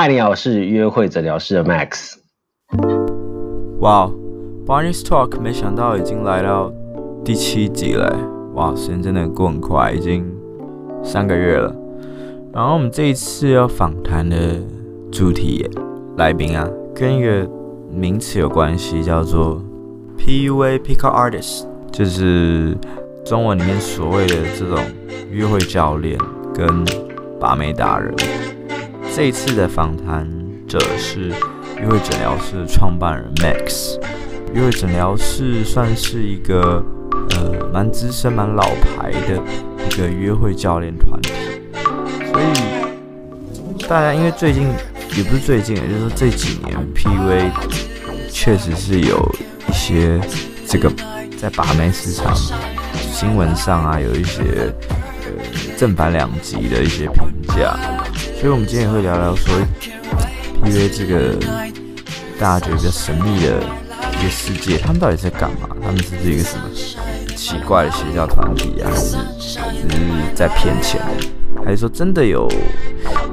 嗨，你好，我是约会诊疗师的 Max。哇，Barney's Talk，没想到已经来到第七集了，哇，时间真的过很快，已经三个月了。然后我们这一次要访谈的主题来宾啊，跟一个名词有关系，叫做 PUA Pickup Artist，就是中文里面所谓的这种约会教练跟把妹达人。这次的访谈者是约会诊疗室创办人 Max。约会诊疗室算是一个呃蛮资深、蛮老牌的一个约会教练团体。所以大家因为最近也不是最近，也就是说这几年 PUA 确实是有一些这个在把妹市场新闻上啊有一些呃正反两极的一些评价，所以我们今天也会聊聊说 PUA 这个大家觉得比较神秘的一个世界，他们到底在干嘛？他们是不是一个什么？奇怪的邪教团体啊？还是还是在骗钱？还是说真的有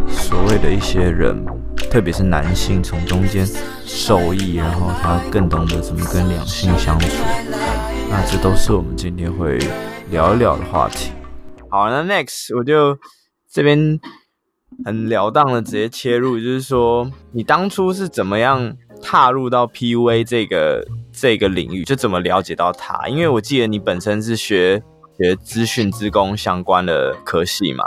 所谓的一些人，特别是男性从中间受益，然后他更懂得怎么？跟两性相处？那这都是我们今天会聊一聊的话题。好，那 Next 我就这边很了当的直接切入，就是说你当初是怎么样踏入到 PUA 这个这个领域，就怎么了解到它？因为我记得你本身是学学资讯资工相关的科系嘛。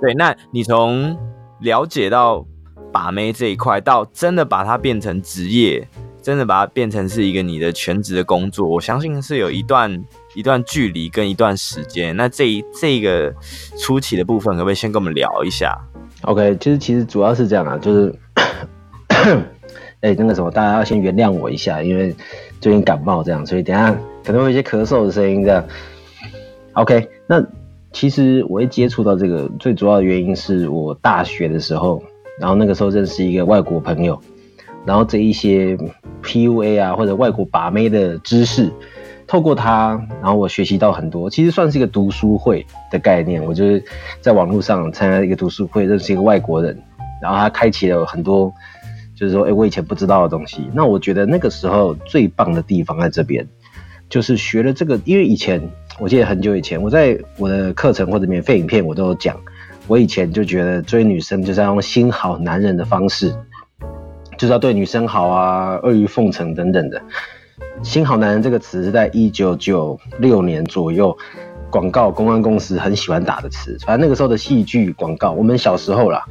对，那你从了解到把妹这一块，到真的把它变成职业，真的把它变成是一个你的全职的工作，我相信是有一段一段距离跟一段时间。那这一这个初期的部分，可不可以先跟我们聊一下？OK，其实其实主要是这样啊，就是，哎，那个什么，大家要先原谅我一下，因为最近感冒这样，所以等下可能会有一些咳嗽的声音这样。OK，那。其实我一接触到这个最主要的原因是我大学的时候，然后那个时候认识一个外国朋友，然后这一些 PUA 啊或者外国把妹的知识，透过他，然后我学习到很多。其实算是一个读书会的概念，我就是在网络上参加一个读书会，认识一个外国人，然后他开启了很多，就是说，哎，我以前不知道的东西。那我觉得那个时候最棒的地方在这边，就是学了这个，因为以前。我记得很久以前，我在我的课程或者免费影片，我都有讲。我以前就觉得追女生就是要用心好男人的方式，就是要对女生好啊，阿谀奉承等等的。新好男人这个词是在一九九六年左右，广告公关公司很喜欢打的词。反正那个时候的戏剧广告，我们小时候啦，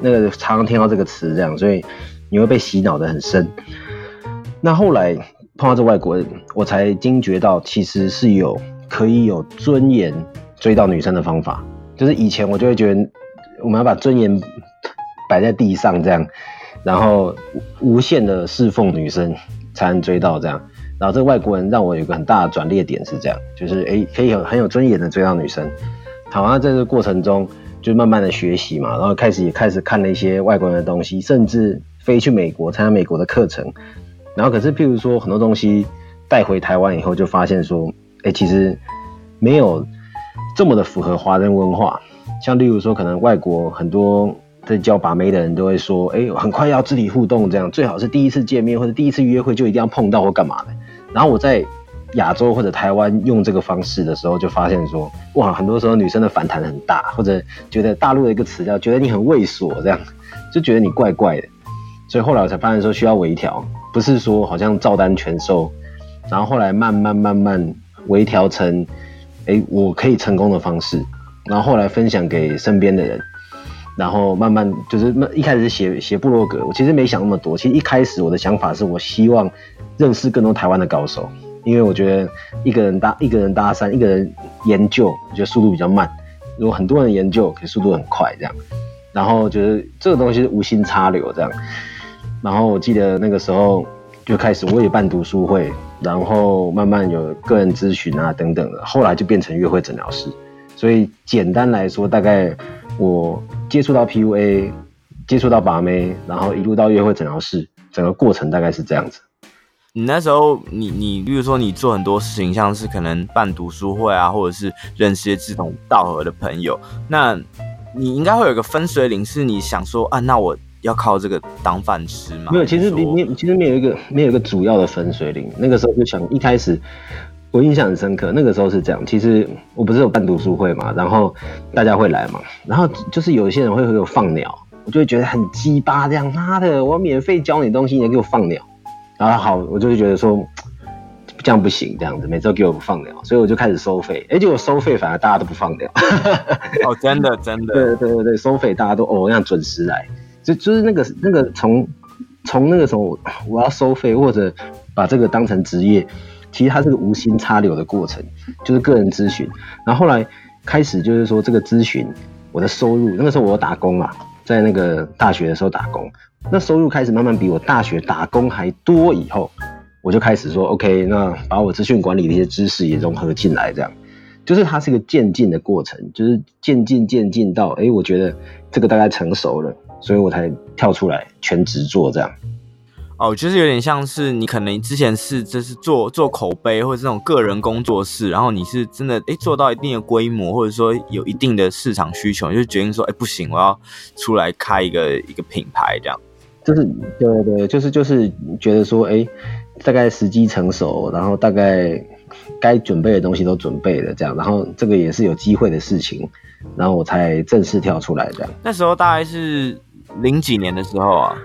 那个常常听到这个词这样，所以你会被洗脑得很深。那后来碰到这外国人，我才惊觉到其实是有。可以有尊严追到女生的方法，就是以前我就会觉得我们要把尊严摆在地上这样，然后无限的侍奉女生才能追到这样。然后这个外国人让我有个很大的转捩点是这样，就是诶可以有很有尊严的追到女生。好，那在这个过程中就慢慢的学习嘛，然后开始也开始看了一些外国人的东西，甚至飞去美国参加美国的课程。然后可是譬如说很多东西带回台湾以后，就发现说。哎、欸，其实没有这么的符合华人文化。像例如说，可能外国很多在教把妹的人都会说，哎、很快要肢体互动，这样最好是第一次见面或者第一次约会就一定要碰到或干嘛的。然后我在亚洲或者台湾用这个方式的时候，就发现说，哇，很多时候女生的反弹很大，或者觉得大陆的一个词叫觉得你很猥琐，这样就觉得你怪怪的。所以后来我才发现说需要微调，不是说好像照单全收。然后后来慢慢慢慢。微调成，哎、我可以成功的方式，然后后来分享给身边的人，然后慢慢就是那一开始写写部落格，我其实没想那么多，其实一开始我的想法是我希望认识更多台湾的高手，因为我觉得一个人搭一个人搭讪，一个人研究，我觉得速度比较慢，如果很多人研究，可以速度很快这样，然后觉得这个东西是无心插柳这样，然后我记得那个时候就开始我也办读书会。然后慢慢有个人咨询啊等等的，后来就变成约会诊疗师。所以简单来说，大概我接触到 PUA，接触到把妹，然后一路到约会诊疗室，整个过程大概是这样子。你那时候，你你，比如说你做很多事情，像是可能办读书会啊，或者是认识一些志同道合的朋友，那你应该会有个分水岭，是你想说啊，那我要靠这个当饭吃吗？没有，其实没没，其实没有一个没有一个主要的分水岭。那个时候就想，一开始我印象很深刻，那个时候是这样。其实我不是有办读书会嘛，然后大家会来嘛，然后就是有一些人会给我放鸟，我就会觉得很鸡巴，这样妈的，我免费教你东西，你还给我放鸟，然后好，我就会觉得说。这样不行，这样子每周给我不放鸟，所以我就开始收费。而且我收费反而大家都不放鸟。哦，真的真的。对对对对，收费大家都哦那样准时来，就就是那个那个从从那个时候我要收费或者把这个当成职业，其实它是个无心插柳的过程，就是个人咨询。然后后来开始就是说这个咨询我的收入，那个时候我打工啊，在那个大学的时候打工，那收入开始慢慢比我大学打工还多以后。我就开始说，OK，那把我资讯管理的一些知识也融合进来，这样，就是它是一个渐进的过程，就是渐进渐进到，哎、我觉得这个大概成熟了，所以我才跳出来全职做这样。哦，就是有点像是你可能之前是就是做做口碑或者这种个人工作室，然后你是真的哎、欸、做到一定的规模，或者说有一定的市场需求，就决定说，哎、欸、不行，我要出来开一个一个品牌这样。就是对对，就是就是觉得说，哎、欸。大概时机成熟，然后大概该准备的东西都准备了，这样，然后这个也是有机会的事情，然后我才正式跳出来这样。那时候大概是零几年的时候啊？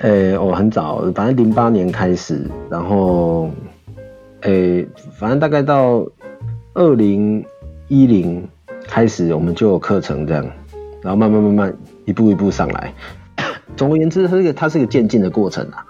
诶、欸，我很早，反正零八年开始，然后，诶、反正大概到二零一零开始，我们就有课程这样，然后慢慢慢慢一步一步上来。总而言之，它是个它是个渐进的过程啊。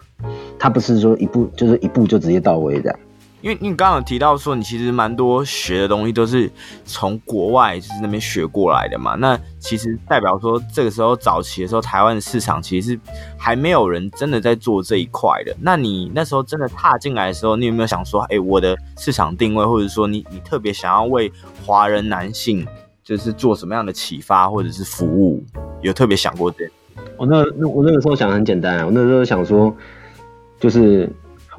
它不是说一步就是一步就直接到位这样，因为你刚刚有提到说你其实蛮多学的东西都是从国外就是那边学过来的嘛，那其实代表说这个时候早期的时候，台湾的市场其实是还没有人真的在做这一块的。那你那时候真的踏进来的时候，你有没有想说，哎，我的市场定位，或者说你你特别想要为华人男性就是做什么样的启发或者是服务，有特别想过这？我那那我那个时候想很简单啊，我那时候想说。就是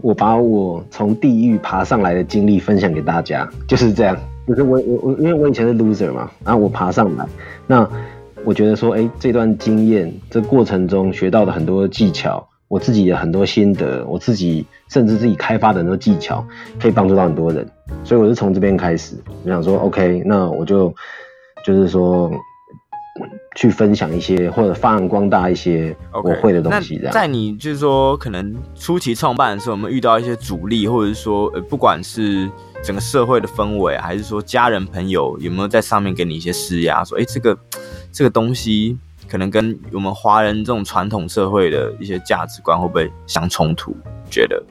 我把我从地狱爬上来的经历分享给大家，就是这样。就是我我我，因为我以前是 loser 嘛，然后我爬上来，那我觉得说，哎、欸，这段经验，这过程中学到的很多技巧，我自己的很多心得，我自己甚至自己开发的很多技巧，可以帮助到很多人。所以我是从这边开始，我想说，OK，那我就就是说。去分享一些或者发扬光大一些我会的东西。这样，在你就是说可能初期创办的时候，有没有遇到一些阻力，或者是说，呃，不管是整个社会的氛围，还是说家人朋友有没有在上面给你一些施压，说，哎，这个 这个东西可能跟我们华人这种传统社会的一些价值观会不会相冲突？觉得？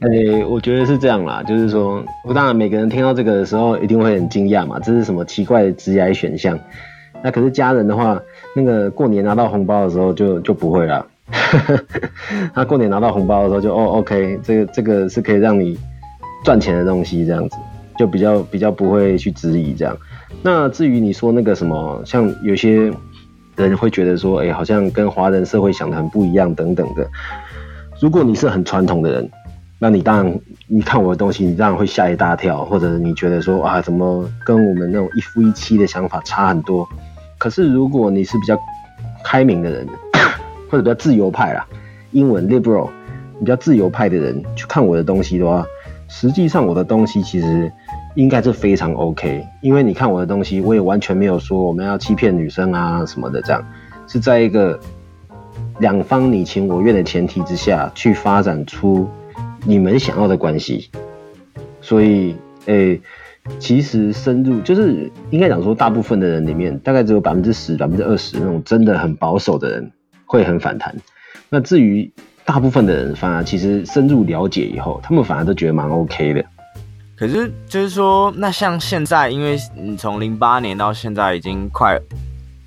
哎，我觉得是这样啦，就是说，我当然每个人听到这个的时候一定会很惊讶嘛，这是什么奇怪的职业选项？那可是家人的话，那个过年拿到红包的时候就就不会了。他过年拿到红包的时候就哦，OK，这个这个是可以让你赚钱的东西，这样子就比较比较不会去质疑这样。那至于你说那个什么，像有些人会觉得说，哎、好像跟华人社会想的很不一样等等的。如果你是很传统的人，那你当然你看我的东西，你当然会吓一大跳，或者你觉得说啊，怎么跟我们那种一夫一妻的想法差很多？可是，如果你是比较开明的人，或者比较自由派啦，英文 liberal，比较自由派的人去看我的东西的话，实际上我的东西其实应该是非常 OK。因为你看我的东西，我也完全没有说我们要欺骗女生啊什么的，这样是在一个两方你情我愿的前提之下去发展出你们想要的关系。所以，诶、其实深入就是应该讲说，大部分的人里面，大概只有百分之十、百分之二十那种真的很保守的人会很反弹。那至于大部分的人，反而其实深入了解以后，他们反而都觉得蛮 OK 的。可是就是说，那像现在，因为你从零八年到现在已经快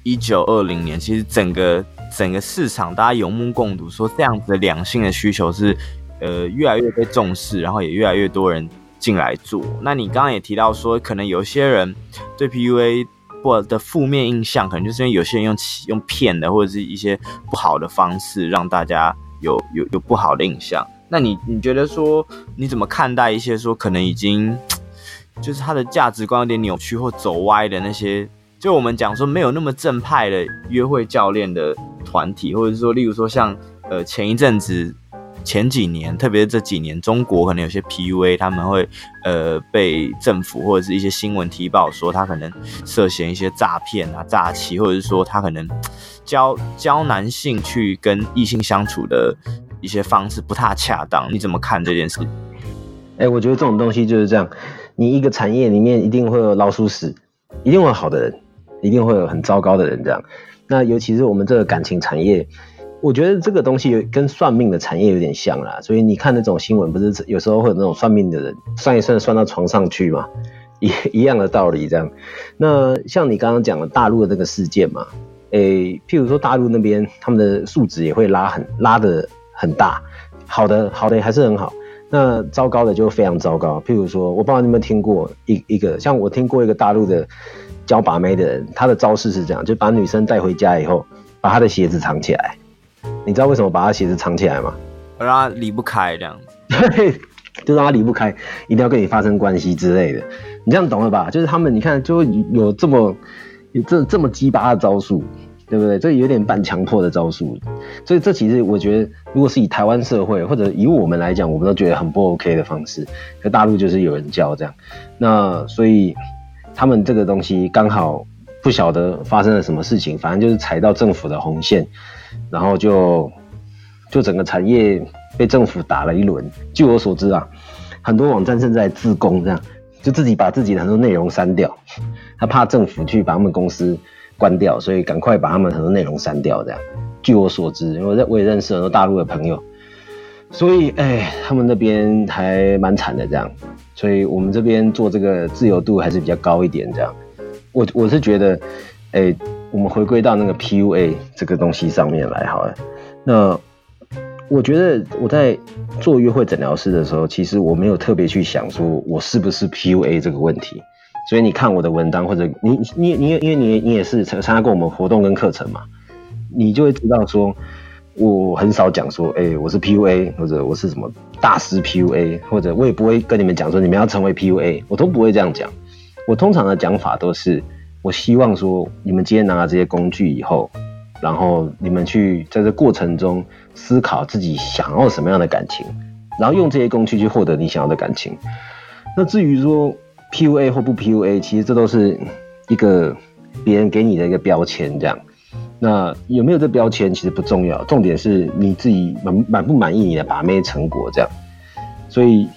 一九二零年，其实整个整个市场大家有目共睹，说这样子的两性的需求是呃越来越被重视，然后也越来越多人。进来做，那你刚刚也提到说，可能有些人对 PUA 不的负面印象，可能就是因为有些人用用骗的，或者是一些不好的方式，让大家有有有不好的印象。那你你觉得说，你怎么看待一些说可能已经 就是他的价值观有点扭曲或走歪的那些？就我们讲说没有那么正派的约会教练的团体，或者说，例如说像呃前一阵子。前几年，特别是这几年，中国可能有些 PUA，他们会呃被政府或者是一些新闻提报说他可能涉嫌一些诈骗啊、诈欺，或者是说他可能 教教男性去跟异性相处的一些方式不太恰当。你怎么看这件事？哎、我觉得这种东西就是这样，你一个产业里面一定会有老鼠屎，一定会有好的人，一定会有很糟糕的人，这样。那尤其是我们这个感情产业。我觉得这个东西跟算命的产业有点像啦，所以你看那种新闻，不是有时候会有那种算命的人算一算算到床上去嘛，一一样的道理这样。那像你刚刚讲的大陆的那个事件嘛，诶、譬如说大陆那边他们的数值也会拉很拉得很大，好的好的还是很好，那糟糕的就非常糟糕。譬如说，我不知道你有没有听过一一个，像我听过一个大陆的教把妹的人，他的招式是这样，就把女生带回家以后，把她的鞋子藏起来。你知道为什么把他鞋子藏起来吗？让他离不开这样，对，就让他离不开，一定要跟你发生关系之类的。你这样懂了吧？就是他们，你看，就会有这么有这这么鸡巴的招数，对不对？这有点半强迫的招数。所以这其实我觉得，如果是以台湾社会或者以我们来讲，我们都觉得很不 OK 的方式。可大陆就是有人教这样，那所以他们这个东西刚好不晓得发生了什么事情，反正就是踩到政府的红线。然后就就整个产业被政府打了一轮。据我所知啊，很多网站正在自攻，这样就自己把自己的很多内容删掉。他怕政府去把他们公司关掉，所以赶快把他们很多内容删掉。这样，据我所知，因为我也认识很多大陆的朋友，所以哎，他们那边还蛮惨的。这样，所以我们这边做这个自由度还是比较高一点。这样，我我是觉得，哎。我们回归到那个 PUA 这个东西上面来好了。那我觉得我在做约会诊疗师的时候，其实我没有特别去想说我是不是 PUA 这个问题。所以你看我的文章，或者你你你因为你你也是参加过我们活动跟课程嘛，你就会知道说，我很少讲说，哎，我是 PUA，或者我是什么大师 PUA，或者我也不会跟你们讲说你们要成为 PUA，我都不会这样讲。我通常的讲法都是。我希望说，你们今天拿了这些工具以后，然后你们去在这过程中思考自己想要什么样的感情，然后用这些工具去获得你想要的感情。那至于说 PUA 或不 PUA，其实这都是一个别人给你的一个标签，这样。那有没有这标签其实不重要，重点是你自己满满不满意你的把妹成果，这样。所以。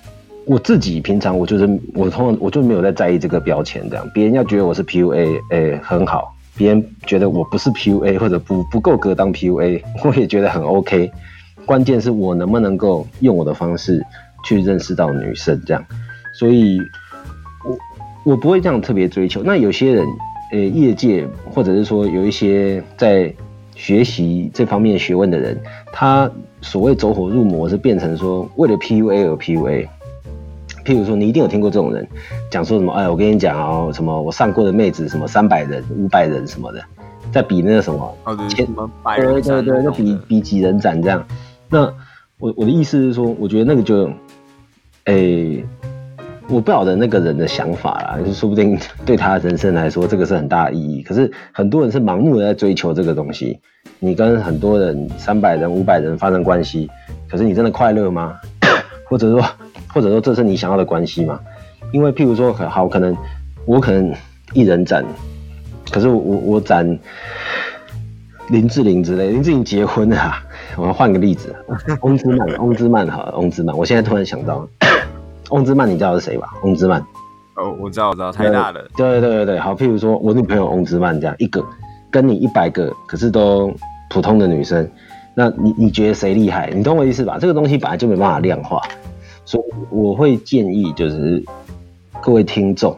我自己平常我就是我通常我就没有在在意这个标签这样，别人要觉得我是 PUA，哎、很好；别人觉得我不是 PUA 或者不不够格当 PUA，我也觉得很 OK。关键是我能不能够用我的方式去认识到女生这样，所以我我不会这样特别追求。那有些人，呃、业界或者是说有一些在学习这方面学问的人，他所谓走火入魔是变成说为了 PUA 而 PUA。譬如说，你一定有听过这种人讲说什么？哎，我跟你讲哦，什么我上过的妹子什么三百人、五百人什么的，在比那个什么，千百人，对对对，那比比几人斩这样。那我我的意思是说，我觉得那个就，哎、欸，我不晓得那个人的想法啦，就是说不定对他人生来说，这个是很大的意义。可是很多人是盲目的在追求这个东西。你跟很多人三百人、五百人发生关系，可是你真的快乐吗？或者说？或者说这是你想要的关系嘛？因为譬如说，好，可能我可能一人斩，可是我我斩林志玲之类，林志玲结婚了啊，我要换个例子，翁之曼，翁之曼好了，翁之曼，我现在突然想到，翁之曼你知道是谁吧？翁之曼，哦，我知道，我知道，太大了，对对对对，好，譬如说我女朋友翁之曼这样一个，跟你一百个，可是都普通的女生，那你你觉得谁厉害？你懂我意思吧？这个东西本来就没办法量化。所以我会建议，就是各位听众，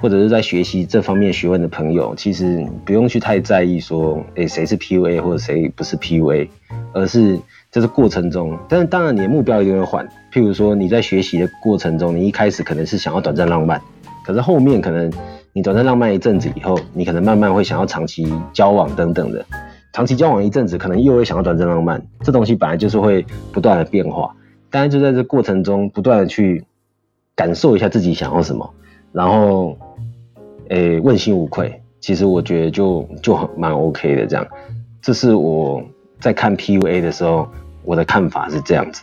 或者是在学习这方面学问的朋友，其实不用去太在意说，诶，谁是 PUA 或者谁不是 PUA，而是这是过程中，但是当然你的目标一定会换。譬如说你在学习的过程中，你一开始可能是想要短暂浪漫，可是后面可能你短暂浪漫一阵子以后，你可能慢慢会想要长期交往等等的。长期交往一阵子，可能又会想要短暂浪漫。这东西本来就是会不断的变化。当然，就在这过程中，不断的去感受一下自己想要什么，然后，诶、问心无愧。其实我觉得就就很蛮 OK 的这样。这是我在看 PUA 的时候，我的看法是这样子。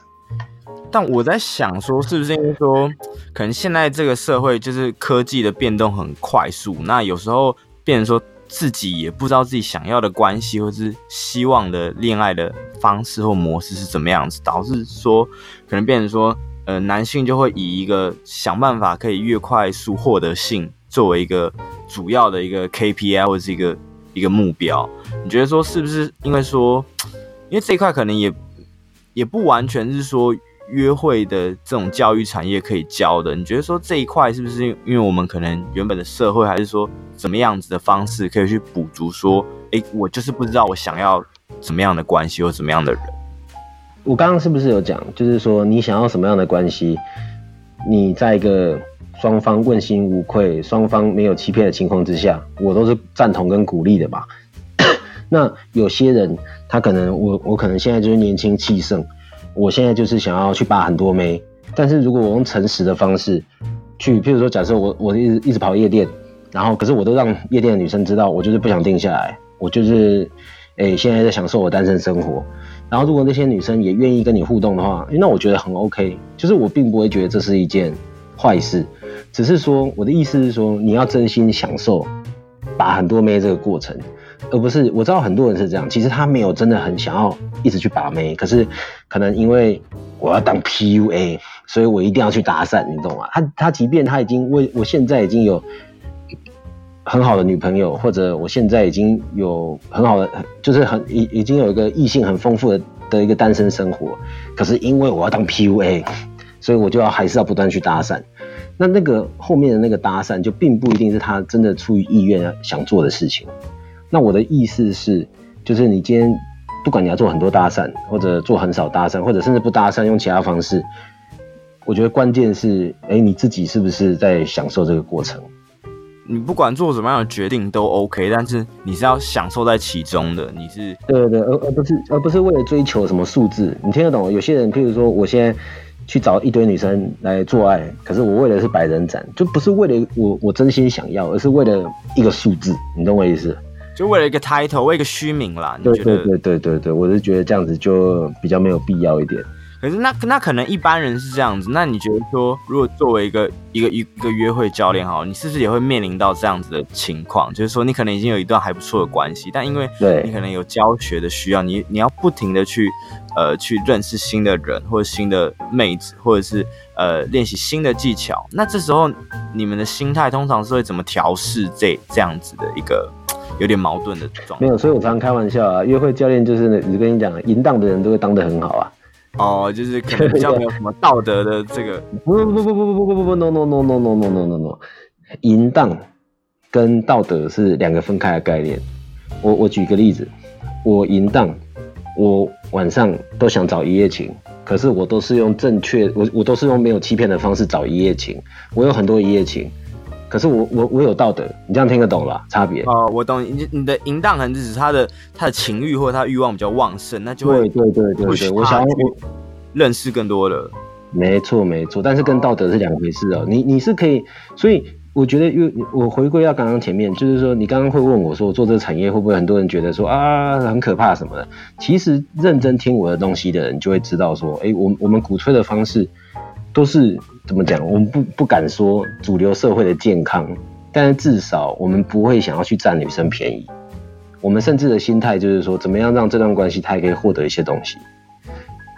但我在想说，是不是因为说，可能现在这个社会就是科技的变动很快速，那有时候变成说自己也不知道自己想要的关系，或是希望的恋爱的方式或模式是怎么样子，导致说可能变成说，呃，男性就会以一个想办法可以越快速获得性作为一个主要的一个 KPI 或者是一个一个目标。你觉得说是不是因为说，因为这一块可能也也不完全是说。约会的这种教育产业可以教的，你觉得说这一块是不是因为我们可能原本的社会，还是说怎么样子的方式可以去补足？说，哎，我就是不知道我想要怎么样的关系或怎么样的人。我刚刚是不是有讲，就是说你想要什么样的关系，你在一个双方问心无愧、双方没有欺骗的情况之下，我都是赞同跟鼓励的吧？那有些人他可能我我可能现在就是年轻气盛。我现在就是想要去把很多妹，但是如果我用诚实的方式去，譬如说，假设我我一直一直跑夜店，然后可是我都让夜店的女生知道，我就是不想定下来，我就是，哎、现在在享受我单身生活。然后如果那些女生也愿意跟你互动的话，那我觉得很 OK，就是我并不会觉得这是一件坏事，只是说我的意思是说，你要真心享受把很多妹这个过程。而不是我知道很多人是这样，其实他没有真的很想要一直去把妹，可是可能因为我要当 PUA，所以我一定要去搭讪，你懂吗？他他即便他已经为我现在已经有很好的女朋友，或者我现在已经有很好的，就是很已已经有一个异性很丰富的的一个单身生活，可是因为我要当 PUA，所以我就要还是要不断去搭讪。那那个后面的那个搭讪，就并不一定是他真的出于意愿想做的事情。那我的意思是，就是你今天不管你要做很多搭讪，或者做很少搭讪，或者甚至不搭讪，用其他方式，我觉得关键是，哎、欸，你自己是不是在享受这个过程？你不管做什么样的决定都 OK，但是你是要享受在其中的。你是对对对，而而不是而不是为了追求什么数字。你听得懂？有些人，譬如说，我现在去找一堆女生来做爱，可是我为的是百人斩，就不是为了我我真心想要，而是为了一个数字。你懂我意思？就为了一个 title，为一个虚名啦。对对对对对对，我是觉得这样子就比较没有必要一点。可是那那可能一般人是这样子，那你觉得说，如果作为一个一个一个约会教练哈，你是不是也会面临到这样子的情况？就是说，你可能已经有一段还不错的关系，但因为你可能有教学的需要，你你要不停的去呃去认识新的人或者新的妹子，或者是呃练习新的技巧。那这时候你们的心态通常是会怎么调试这这样子的一个？有点矛盾的状态。没有，所以我常常开玩笑啊，约会教练就是，我跟你讲，淫荡的人都会当得很好啊。哦，就是可能比较没有什么道德的这个。不不不不不不不不不，no no no no no no no no no，淫荡跟道德是两个分开的概念。我我举个例子，我淫荡，我晚上都想找一夜情，可是我都是用正确，我我都是用没有欺骗的方式找一夜情，我有很多一夜情。可是我我我有道德，你这样听得懂吧？差别哦，我懂你你的淫荡，可能只是他的他的情欲或者他欲望比较旺盛，那就会对对对对对，我想要认识更多的，没错没错，但是跟道德是两回事哦。你你是可以，所以我觉得，因为我回归到刚刚前面，就是说你刚刚会问我说，做这个产业会不会很多人觉得说啊很可怕什么的？其实认真听我的东西的人就会知道说，哎，我我们鼓吹的方式都是。怎么讲？我们不不敢说主流社会的健康，但是至少我们不会想要去占女生便宜。我们甚至的心态就是说，怎么样让这段关系他也可以获得一些东西。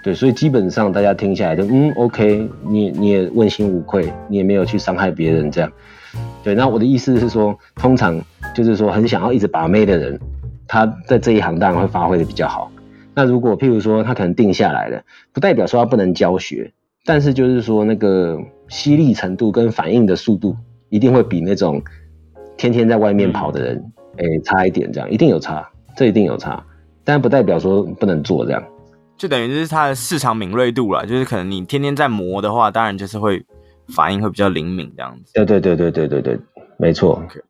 对，所以基本上大家听下来就嗯，OK，你你也问心无愧，你也没有去伤害别人这样。对，那我的意思是说，通常就是说很想要一直把妹的人，他在这一行当然会发挥的比较好。那如果譬如说他可能定下来了，不代表说他不能教学。但是就是说，那个吸力程度跟反应的速度，一定会比那种天天在外面跑的人，哎、欸，差一点，这样一定有差，这一定有差，但不代表说不能做这样，就等于就是它的市场敏锐度了，就是可能你天天在磨的话，当然就是会反应会比较灵敏这样子。对对对对对对对，没错。Okay.